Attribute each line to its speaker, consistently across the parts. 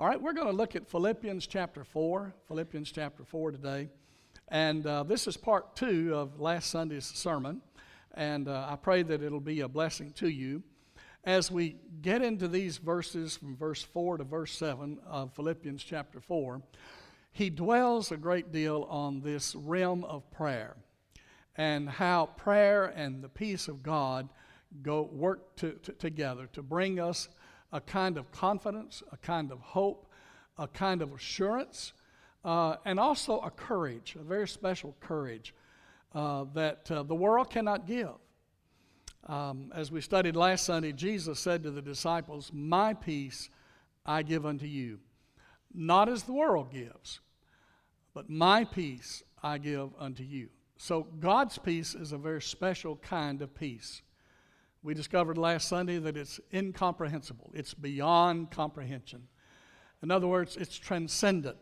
Speaker 1: All right, we're going to look at Philippians chapter 4, Philippians chapter 4 today. And uh, this is part two of last Sunday's sermon. And uh, I pray that it'll be a blessing to you. As we get into these verses from verse 4 to verse 7 of Philippians chapter 4, he dwells a great deal on this realm of prayer and how prayer and the peace of God go work to, to, together to bring us a kind of confidence, a kind of hope, a kind of assurance, uh, and also a courage, a very special courage uh, that uh, the world cannot give. Um, as we studied last Sunday, Jesus said to the disciples, My peace I give unto you, not as the world gives, but my peace I give unto you. So God's peace is a very special kind of peace. We discovered last Sunday that it's incomprehensible, it's beyond comprehension. In other words, it's transcendent.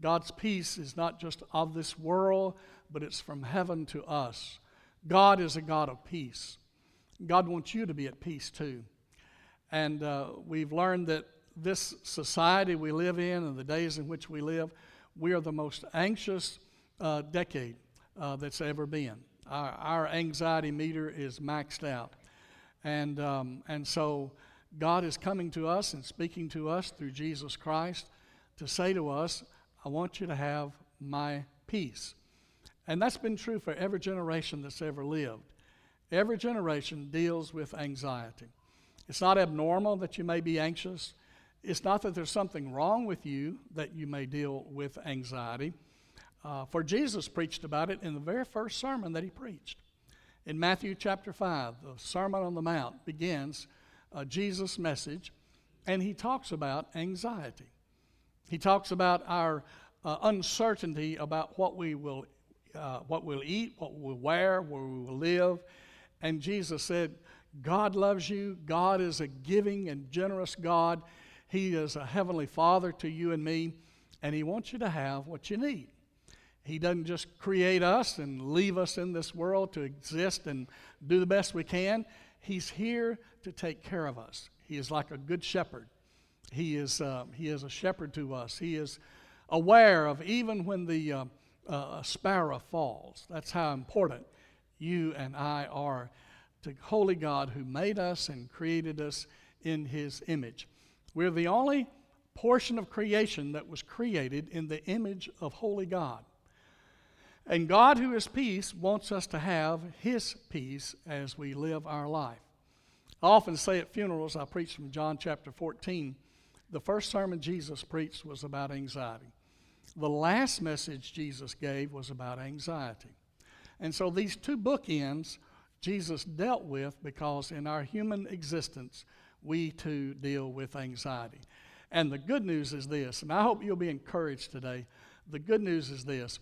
Speaker 1: God's peace is not just of this world, but it's from heaven to us. God is a God of peace. God wants you to be at peace too. And uh, we've learned that this society we live in and the days in which we live, we are the most anxious uh, decade uh, that's ever been. Our, our anxiety meter is maxed out. And, um, and so God is coming to us and speaking to us through Jesus Christ to say to us, I want you to have my peace. And that's been true for every generation that's ever lived. Every generation deals with anxiety. It's not abnormal that you may be anxious. It's not that there's something wrong with you that you may deal with anxiety. Uh, for Jesus preached about it in the very first sermon that he preached. In Matthew chapter 5, the Sermon on the Mount begins uh, Jesus' message, and he talks about anxiety. He talks about our uh, uncertainty about what we will, uh, what we'll eat, what we'll wear, where we will live. And Jesus said, God loves you. God is a giving and generous God. He is a heavenly Father to you and me, and He wants you to have what you need. He doesn't just create us and leave us in this world to exist and do the best we can. He's here to take care of us. He is like a good shepherd. He is, uh, he is a shepherd to us. He is aware of even when the uh, uh, sparrow falls. That's how important you and I are to Holy God who made us and created us in His image. We're the only portion of creation that was created in the image of Holy God. And God, who is peace, wants us to have His peace as we live our life. I often say at funerals, I preach from John chapter 14. The first sermon Jesus preached was about anxiety. The last message Jesus gave was about anxiety. And so these two bookends Jesus dealt with because in our human existence, we too deal with anxiety. And the good news is this, and I hope you'll be encouraged today. The good news is this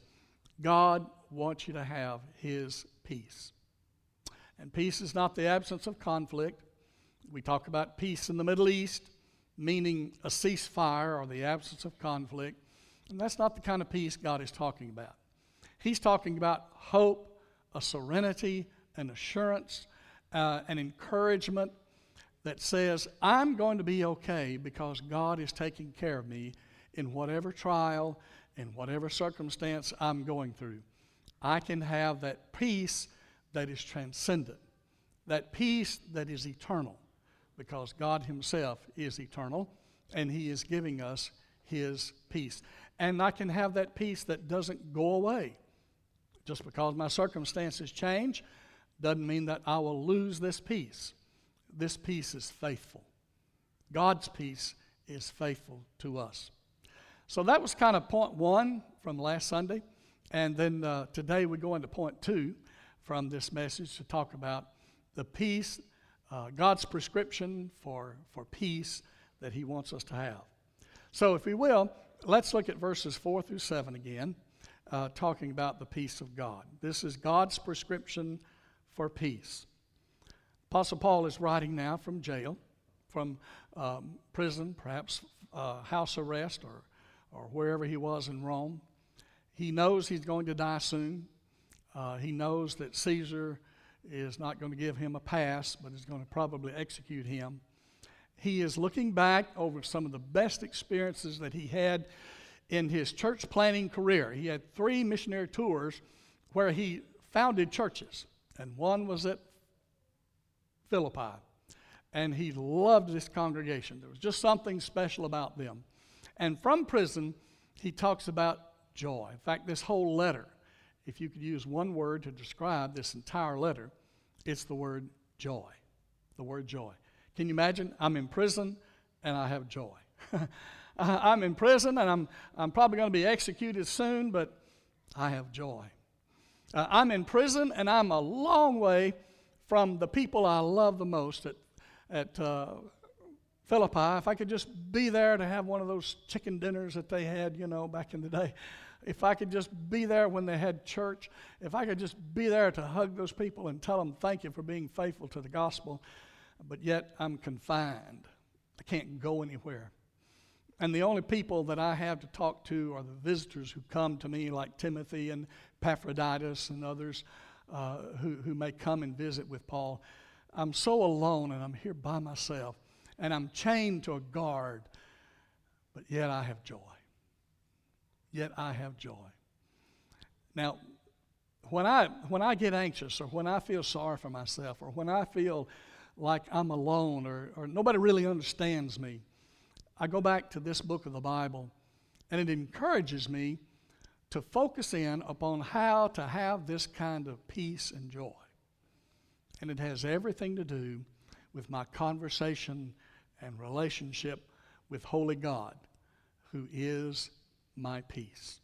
Speaker 1: God wants you to have His peace. And peace is not the absence of conflict. We talk about peace in the Middle East, meaning a ceasefire or the absence of conflict. And that's not the kind of peace God is talking about. He's talking about hope, a serenity, an assurance, uh, an encouragement that says, I'm going to be okay because God is taking care of me in whatever trial in whatever circumstance I'm going through, I can have that peace that is transcendent, that peace that is eternal, because God Himself is eternal and He is giving us His peace. And I can have that peace that doesn't go away. Just because my circumstances change doesn't mean that I will lose this peace. This peace is faithful. God's peace is faithful to us. So that was kind of point one from last Sunday. And then uh, today we go into point two from this message to talk about the peace, uh, God's prescription for, for peace that He wants us to have. So, if we will, let's look at verses four through seven again, uh, talking about the peace of God. This is God's prescription for peace. Apostle Paul is writing now from jail, from um, prison, perhaps uh, house arrest or or wherever he was in Rome. He knows he's going to die soon. Uh, he knows that Caesar is not going to give him a pass, but is going to probably execute him. He is looking back over some of the best experiences that he had in his church planting career. He had three missionary tours where he founded churches, and one was at Philippi. And he loved this congregation. There was just something special about them. And from prison, he talks about joy. In fact, this whole letter, if you could use one word to describe this entire letter, it's the word joy. The word joy. Can you imagine? I'm in prison and I have joy. I'm in prison and I'm, I'm probably going to be executed soon, but I have joy. Uh, I'm in prison and I'm a long way from the people I love the most at, at uh, Philippi. If I could just be there to have one of those chicken dinners that they had, you know, back in the day. If I could just be there when they had church. If I could just be there to hug those people and tell them thank you for being faithful to the gospel. But yet I'm confined. I can't go anywhere. And the only people that I have to talk to are the visitors who come to me, like Timothy and Epaphroditus and others uh, who, who may come and visit with Paul. I'm so alone and I'm here by myself and I'm chained to a guard, but yet I have joy. Yet I have joy. Now, when I, when I get anxious or when I feel sorry for myself or when I feel like I'm alone or, or nobody really understands me, I go back to this book of the Bible and it encourages me to focus in upon how to have this kind of peace and joy. And it has everything to do with my conversation and relationship with Holy God, who is my peace.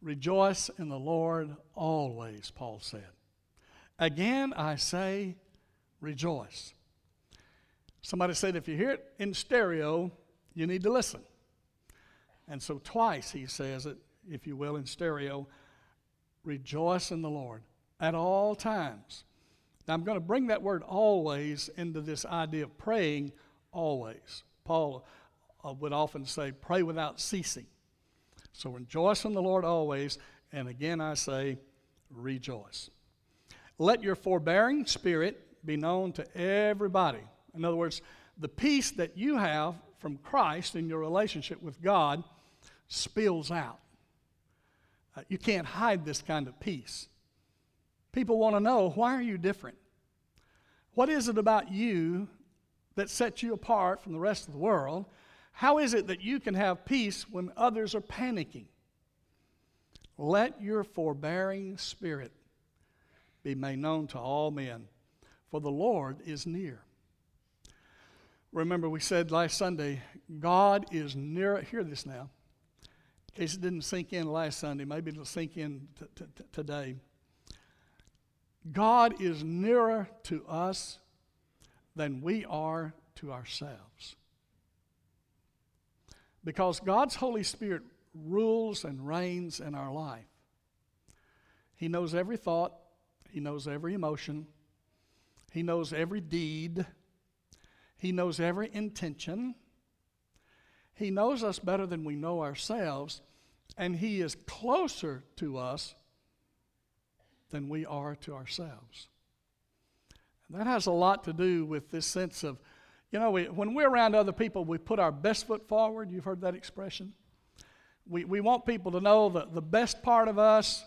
Speaker 1: Rejoice in the Lord always, Paul said. Again, I say, rejoice. Somebody said if you hear it in stereo, you need to listen. And so, twice he says it, if you will, in stereo rejoice in the Lord at all times. Now, I'm going to bring that word always into this idea of praying always. Paul uh, would often say, pray without ceasing. So rejoice in the Lord always. And again, I say, rejoice. Let your forbearing spirit be known to everybody. In other words, the peace that you have from Christ in your relationship with God spills out. Uh, you can't hide this kind of peace. People want to know why are you different? What is it about you that sets you apart from the rest of the world? How is it that you can have peace when others are panicking? Let your forbearing spirit be made known to all men, for the Lord is near. Remember, we said last Sunday, God is near. Hear this now. In case it didn't sink in last Sunday, maybe it'll sink in t- t- today. God is nearer to us than we are to ourselves. Because God's Holy Spirit rules and reigns in our life. He knows every thought, He knows every emotion, He knows every deed, He knows every intention. He knows us better than we know ourselves, and He is closer to us than we are to ourselves. And that has a lot to do with this sense of, you know, we, when we're around other people, we put our best foot forward. You've heard that expression? We, we want people to know the, the best part of us.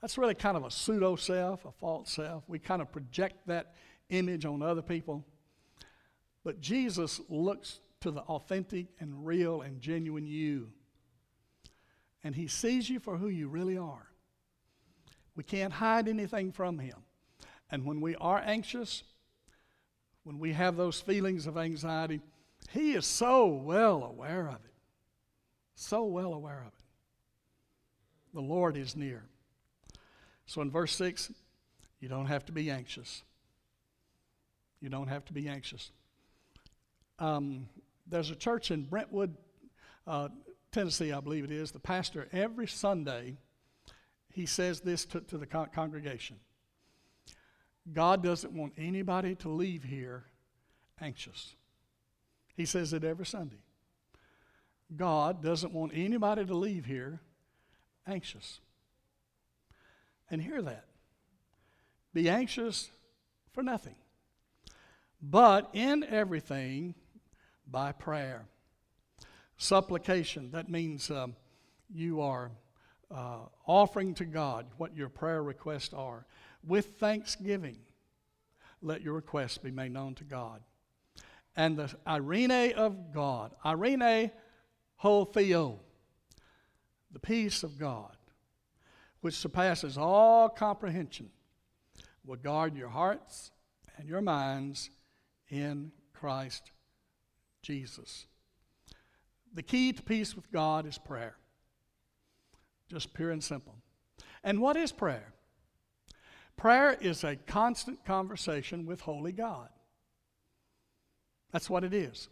Speaker 1: That's really kind of a pseudo self, a false self. We kind of project that image on other people. But Jesus looks to the authentic and real and genuine you. And he sees you for who you really are. We can't hide anything from him. And when we are anxious, when we have those feelings of anxiety, He is so well aware of it. So well aware of it. The Lord is near. So in verse 6, you don't have to be anxious. You don't have to be anxious. Um, there's a church in Brentwood, uh, Tennessee, I believe it is. The pastor, every Sunday, he says this to, to the con- congregation God doesn't want anybody to leave here anxious. He says it every Sunday. God doesn't want anybody to leave here anxious. And hear that. Be anxious for nothing, but in everything by prayer. Supplication, that means um, you are uh, offering to God what your prayer requests are. With thanksgiving, let your requests be made known to God. And the irene of God, irene ho theo, the peace of God, which surpasses all comprehension, will guard your hearts and your minds in Christ Jesus. The key to peace with God is prayer. Just pure and simple. And what is prayer? Prayer is a constant conversation with Holy God. That's what it is.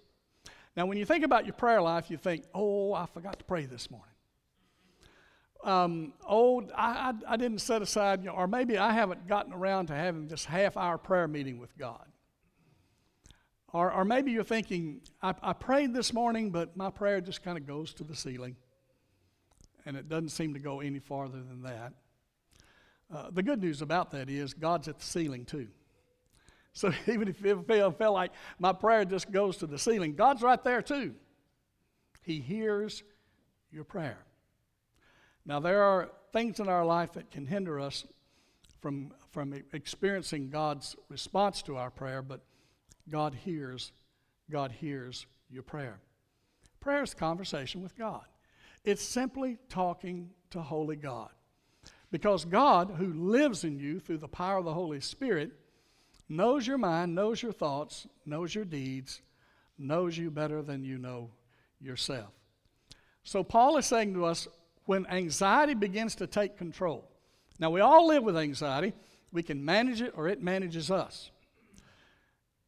Speaker 1: Now, when you think about your prayer life, you think, oh, I forgot to pray this morning. Um, oh, I, I, I, didn't set aside, you know, or maybe I haven't gotten around to having this half hour prayer meeting with God. Or, or maybe you're thinking, I, I prayed this morning, but my prayer just kind of goes to the ceiling. And it doesn't seem to go any farther than that. Uh, the good news about that is God's at the ceiling too. So even if it felt, like my prayer just goes to the ceiling, God's right there too. He hears your prayer. Now, there are things in our life that can hinder us from, from experiencing God's response to our prayer, but God hears, God hears your prayer. Prayer is conversation with God. It's simply talking to holy God. Because God, who lives in you through the power of the Holy Spirit, knows your mind, knows your thoughts, knows your deeds, knows you better than you know yourself. So Paul is saying to us when anxiety begins to take control. Now, we all live with anxiety. We can manage it or it manages us.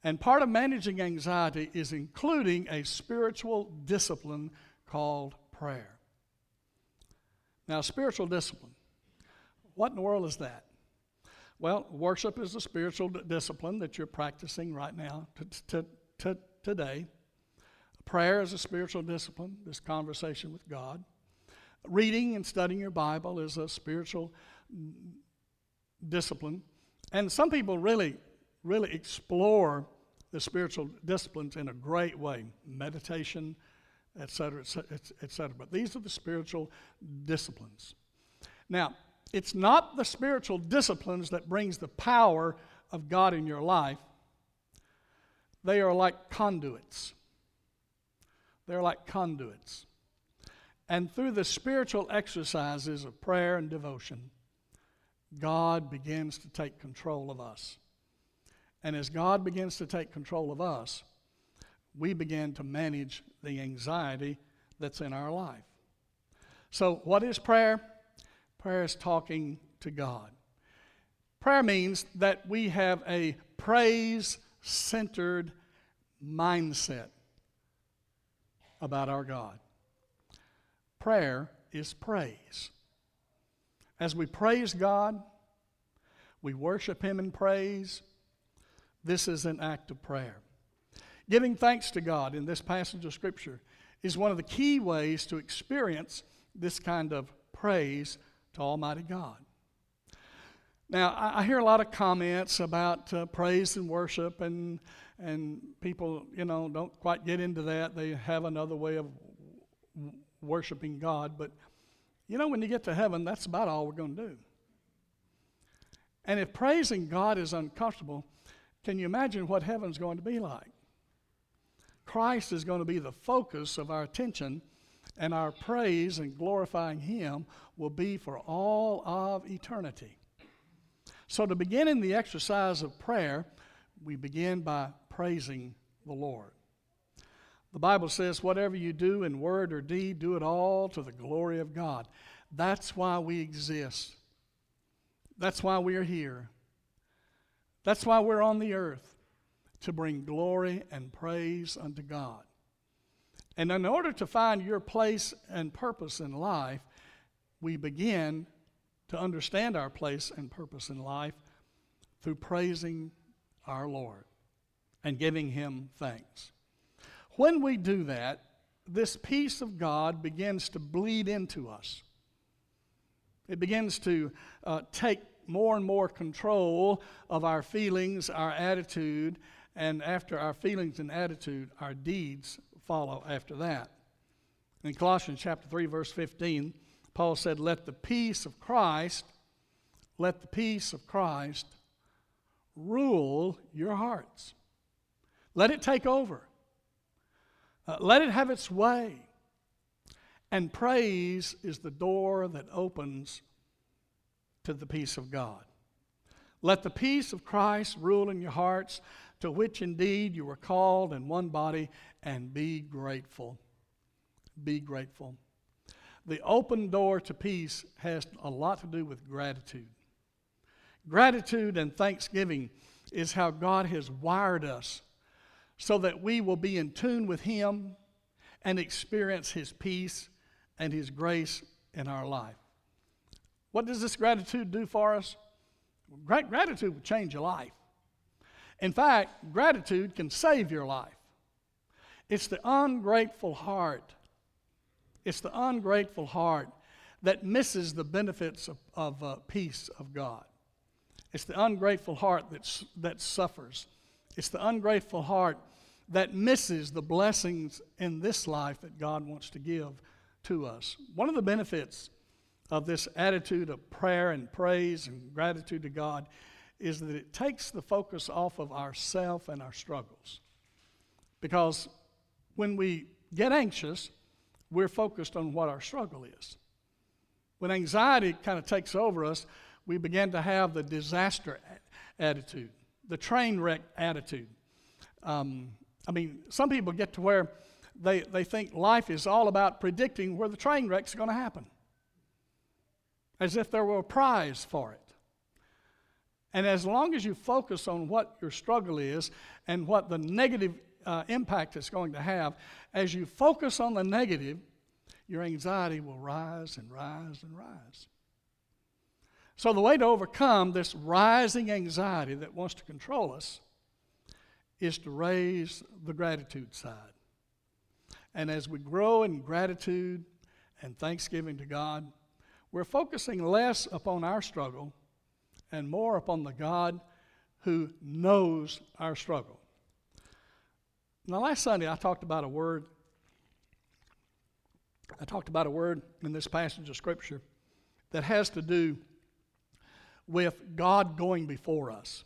Speaker 1: And part of managing anxiety is including a spiritual discipline called prayer. Now, spiritual discipline. What in the world is that? Well, worship is a spiritual d- discipline that you're practicing right now, t- t- today. Prayer is a spiritual discipline, this conversation with God. Reading and studying your Bible is a spiritual mm, discipline. And some people really really explore the spiritual disciplines in a great way meditation, etc., etc. But these are the spiritual disciplines. Now, it's not the spiritual disciplines that brings the power of God in your life. They are like conduits. They're like conduits. And through the spiritual exercises of prayer and devotion, God begins to take control of us. And as God begins to take control of us, we begin to manage the anxiety that's in our life. So, what is prayer? Prayer is talking to God. Prayer means that we have a praise centered mindset about our God. Prayer is praise. As we praise God, we worship Him in praise, this is an act of prayer. Giving thanks to God in this passage of Scripture is one of the key ways to experience this kind of praise to Almighty God. Now, I hear a lot of comments about uh, praise and worship, and, and people, you know, don't quite get into that. They have another way of worshiping God. But, you know, when you get to heaven, that's about all we're going to do. And if praising God is uncomfortable, can you imagine what heaven's going to be like? Christ is going to be the focus of our attention, and our praise and glorifying Him will be for all of eternity. So, to begin in the exercise of prayer, we begin by praising the Lord. The Bible says, whatever you do in word or deed, do it all to the glory of God. That's why we exist. That's why we are here. That's why we're on the earth, to bring glory and praise unto God. And in order to find your place and purpose in life, we begin to understand our place and purpose in life through praising our Lord and giving Him thanks. When we do that, this peace of God begins to bleed into us. It begins to uh, take more and more control of our feelings, our attitude, And after our feelings and attitude, our deeds follow after that. In Colossians chapter 3, verse 15, Paul said, Let the peace of Christ, let the peace of Christ rule your hearts. Let it take over. Uh, let it have its way. And praise is the door that opens to the peace of God. Let the peace of Christ rule in your hearts, to which indeed you were called in one body, and be grateful. Be grateful. The open door to peace has a lot to do with gratitude. Gratitude and thanksgiving is how God has wired us so that we will be in tune with Him and experience His peace and His grace in our life. What does this gratitude do for us? Gratitude will change your life. In fact, gratitude can save your life. It's the ungrateful heart. It's the ungrateful heart that misses the benefits of, of uh, peace of God. It's the ungrateful heart that's, that suffers. It's the ungrateful heart that misses the blessings in this life that God wants to give to us. One of the benefits of this attitude of prayer and praise and gratitude to God is that it takes the focus off of ourself and our struggles. Because when we get anxious, we're focused on what our struggle is. When anxiety kind of takes over us, we begin to have the disaster attitude, the train wreck attitude. Um, I mean, some people get to where they, they think life is all about predicting where the train wreck's going to happen, as if there were a prize for it. And as long as you focus on what your struggle is and what the negative uh, impact it's going to have, as you focus on the negative, your anxiety will rise and rise and rise. So, the way to overcome this rising anxiety that wants to control us is to raise the gratitude side. And as we grow in gratitude and thanksgiving to God, we're focusing less upon our struggle and more upon the God who knows our struggle. Now, last Sunday I talked about a word. I talked about a word in this passage of Scripture that has to do with God going before us.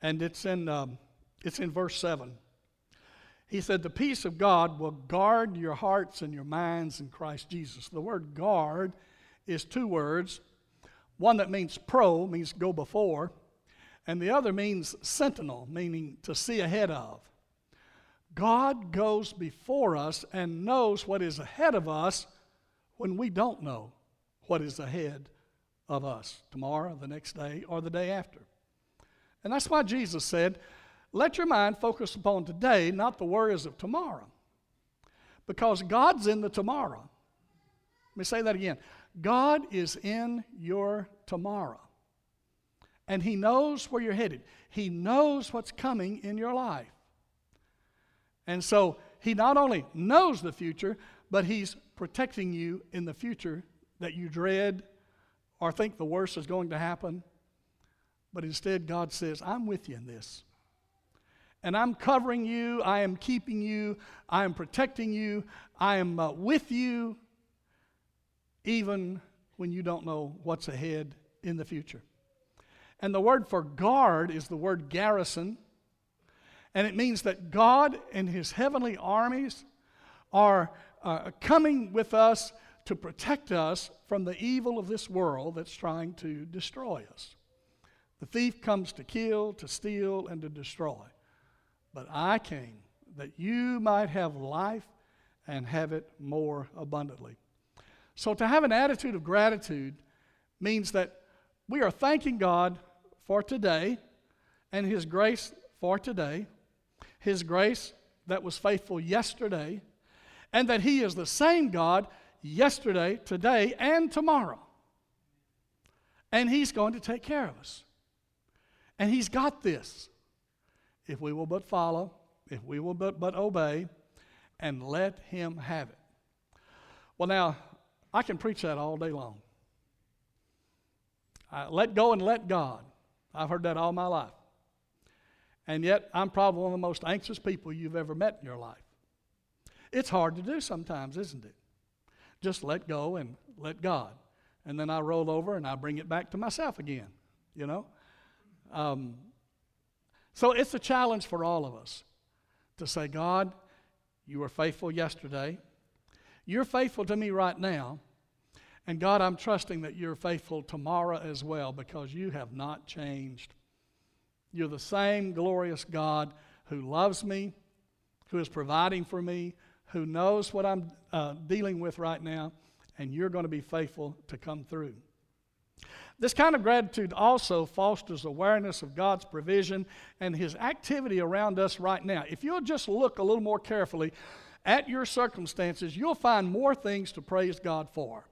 Speaker 1: And it's in um, it's in verse 7. He said, The peace of God will guard your hearts and your minds in Christ Jesus. The word guard is two words one that means pro, means go before, and the other means sentinel, meaning to see ahead of. God goes before us and knows what is ahead of us when we don't know what is ahead of us tomorrow, the next day, or the day after. And that's why Jesus said, let your mind focus upon today, not the worries of tomorrow. Because God's in the tomorrow. Let me say that again. God is in your tomorrow. And He knows where you're headed, He knows what's coming in your life. And so He not only knows the future, but He's protecting you in the future that you dread or think the worst is going to happen. But instead, God says, I'm with you in this. And I'm covering you, I am keeping you, I am protecting you, I am uh, with you, even when you don't know what's ahead in the future. And the word for guard is the word garrison, and it means that God and his heavenly armies are uh, coming with us to protect us from the evil of this world that's trying to destroy us. The thief comes to kill, to steal, and to destroy. But I came that you might have life and have it more abundantly. So, to have an attitude of gratitude means that we are thanking God for today and His grace for today, His grace that was faithful yesterday, and that He is the same God yesterday, today, and tomorrow. And He's going to take care of us. And He's got this if we will but follow, if we will but, but obey, and let Him have it. Well, now, I can preach that all day long. Uh, let go and let God. I've heard that all my life. And yet, I'm probably one of the most anxious people you've ever met in your life. It's hard to do sometimes, isn't it? Just let go and let God. And then I roll over and I bring it back to myself again, you know? Um, so it's a challenge for all of us to say, God, you were faithful yesterday. You're faithful to me right now. And God, I'm trusting that you're faithful tomorrow as well because you have not changed. You're the same glorious God who loves me, who is providing for me, who knows what I'm uh, dealing with right now, and you're going to be faithful to come through. This kind of gratitude also fosters awareness of God's provision and His activity around us right now. If you'll just look a little more carefully at your circumstances, you'll find more things to praise God for.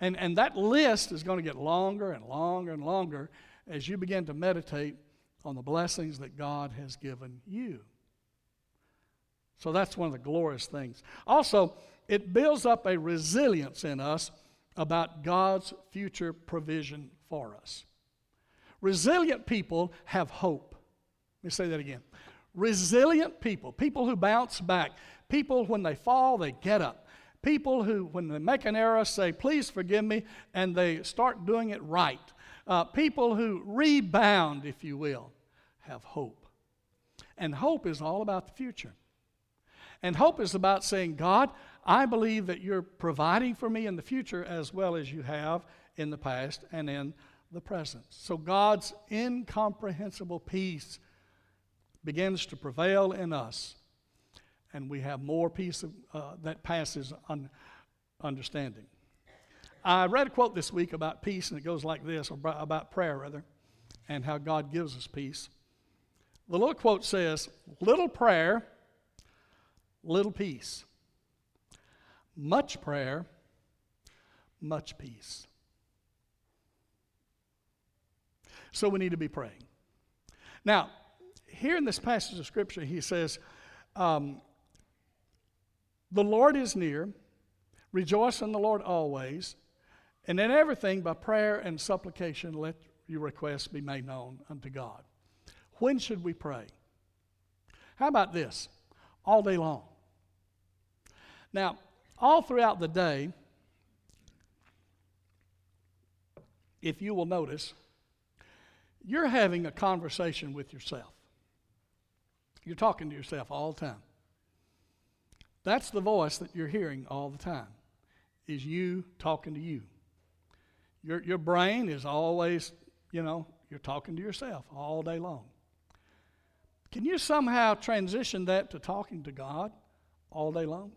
Speaker 1: And, and that list is going to get longer and longer and longer as you begin to meditate on the blessings that God has given you. So that's one of the glorious things. Also, it builds up a resilience in us about God's future provision for us. Resilient people have hope. Let me say that again. Resilient people, people who bounce back, people when they fall, they get up. People who, when they make an error, say, Please forgive me, and they start doing it right. Uh, people who rebound, if you will, have hope. And hope is all about the future. And hope is about saying, God, I believe that you're providing for me in the future as well as you have in the past and in the present. So God's incomprehensible peace begins to prevail in us, and we have more peace of, uh, that passes un- understanding. I read a quote this week about peace, and it goes like this, or about prayer, rather, and how God gives us peace. The little quote says, Little prayer, little peace. Much prayer, much peace. So we need to be praying. Now, here in this passage of Scripture, he says, um, The Lord is near, rejoice in the Lord always, and in everything by prayer and supplication let your requests be made known unto God. When should we pray? How about this? All day long. Now, all throughout the day, if you will notice, you're having a conversation with yourself. You're talking to yourself all the time. That's the voice that you're hearing all the time, is you talking to you. Your, your brain is always, you know, you're talking to yourself all day long. Can you somehow transition that to talking to God all day long?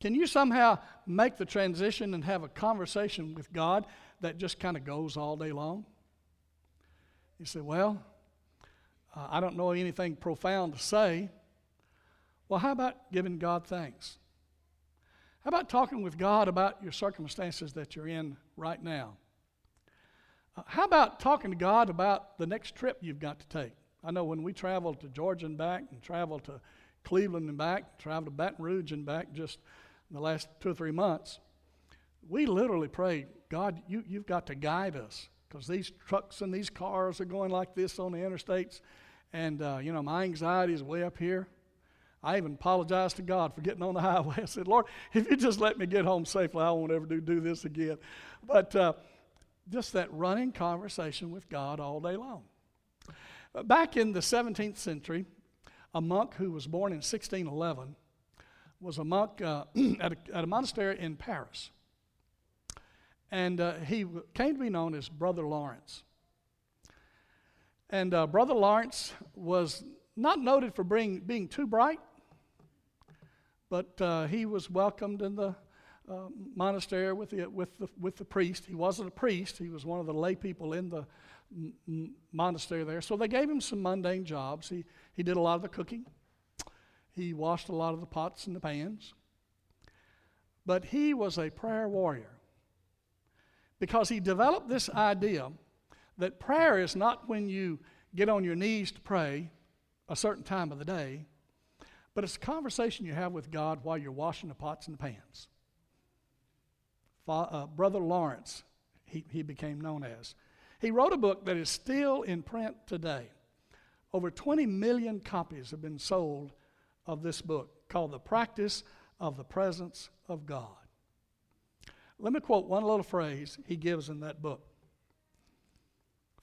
Speaker 1: Can you somehow make the transition and have a conversation with God that just kind of goes all day long? You say, Well, uh, I don't know anything profound to say. Well, how about giving God thanks? How about talking with God about your circumstances that you're in right now? Uh, how about talking to God about the next trip you've got to take? I know when we traveled to Georgia and back, and traveled to Cleveland and back, traveled to Baton Rouge and back just in the last two or three months, we literally prayed, God, you, you've got to guide us because these trucks and these cars are going like this on the interstates. And, uh, you know, my anxiety is way up here. I even apologized to God for getting on the highway. I said, Lord, if you just let me get home safely, I won't ever do, do this again. But uh, just that running conversation with God all day long. Back in the 17th century, a monk who was born in 1611 was a monk uh, at, a, at, a, monastery in Paris. And uh, he came to be known as Brother Lawrence. And uh, Brother Lawrence was not noted for being, being too bright, but uh, he was welcomed in the uh, monastery with the, with, the, with the priest. He wasn't a priest, he was one of the lay people in the m- monastery there. So they gave him some mundane jobs. He, he did a lot of the cooking. He washed a lot of the pots and the pans. But he was a prayer warrior because he developed this idea that prayer is not when you get on your knees to pray a certain time of the day, but it's a conversation you have with God while you're washing the pots and the pans. Uh, Brother Lawrence, he, he became known as. He wrote a book that is still in print today. Over 20 million copies have been sold of this book called The Practice of the Presence of God. Let me quote one little phrase he gives in that book.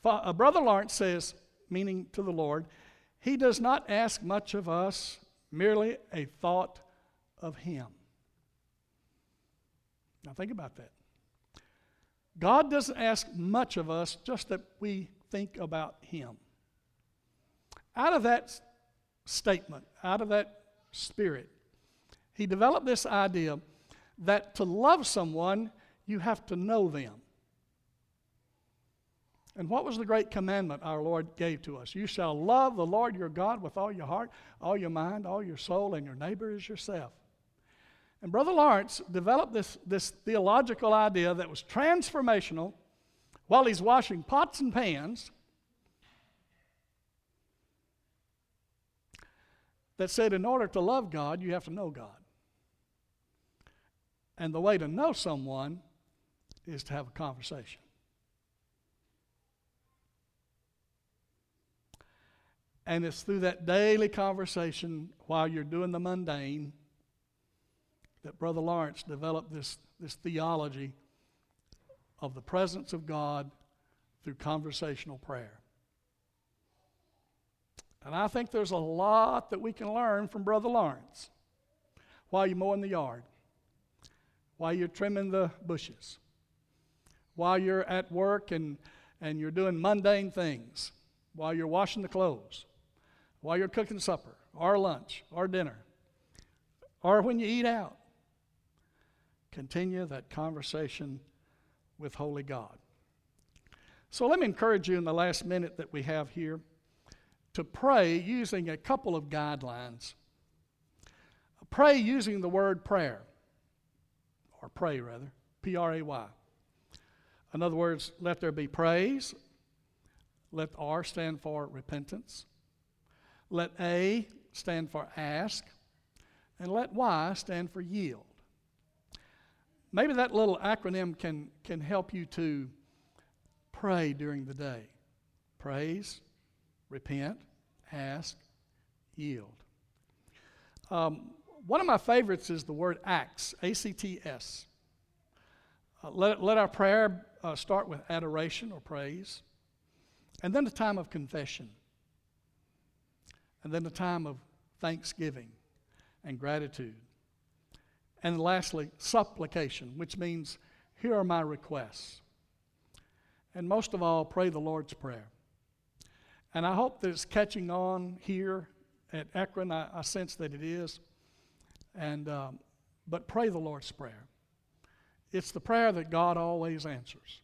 Speaker 1: Uh, Brother Lawrence says, meaning to the Lord, He does not ask much of us, merely a thought of Him. Now, think about that. God doesn't ask much of us, just that we think about Him. Out of that statement, out of that spirit, he developed this idea that to love someone, you have to know them. And what was the great commandment our Lord gave to us? You shall love the Lord your God with all your heart, all your mind, all your soul, and your neighbor as yourself. And Brother Lawrence developed this, this theological idea that was transformational while he's washing pots and pans that said, in order to love God, you have to know God. And the way to know someone is to have a conversation. And it's through that daily conversation while you're doing the mundane that Brother Lawrence developed this, this theology of the presence of God through conversational prayer. And I think there's a lot that we can learn from Brother Lawrence while you're mowing the yard, while you're trimming the bushes, while you're at work and, and you're doing mundane things, while you're washing the clothes, while you're cooking supper or lunch or dinner, or when you eat out. Continue that conversation with Holy God. So let me encourage you in the last minute that we have here to pray using a couple of guidelines. Pray using the word prayer, or pray rather, P R A Y. In other words, let there be praise. Let R stand for repentance. Let A stand for ask. And let Y stand for yield. Maybe that little acronym can, can help you to pray during the day. Praise, repent, ask, yield. Um, one of my favorites is the word acts, A C T S. Uh, let, let our prayer uh, start with adoration or praise, and then a time of confession, and then a time of thanksgiving and gratitude. And lastly, supplication, which means, Here are my requests. And most of all, pray the Lord's Prayer. And I hope that it's catching on here at Ekron. I, I sense that it is. And, um, but pray the Lord's Prayer. It's the prayer that God always answers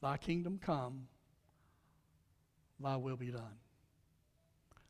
Speaker 1: Thy kingdom come, thy will be done.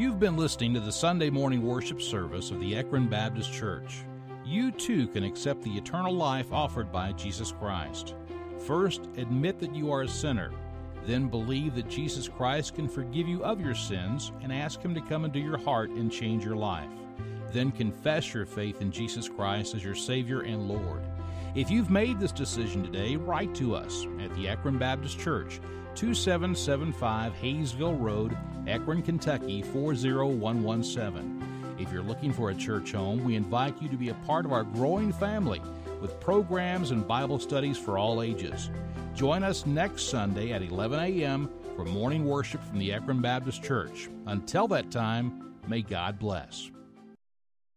Speaker 2: You've been listening to the Sunday morning worship service of the Ekron Baptist Church. You too can accept the eternal life offered by Jesus Christ. First, admit that you are a sinner then believe that Jesus Christ can forgive you of your sins and ask Him to come into your heart and change your life. Then confess your faith in Jesus Christ as your Savior and Lord. If you've made this decision today, write to us at the Ekron Baptist Church, 2775 Hayesville Road, Ekron, Kentucky 40117. If you're looking for a church home, we invite you to be a part of our growing family with programs and Bible studies for all ages. Join us next Sunday at 11 a.m. for morning worship from the Ekron Baptist Church. Until that time, may God bless.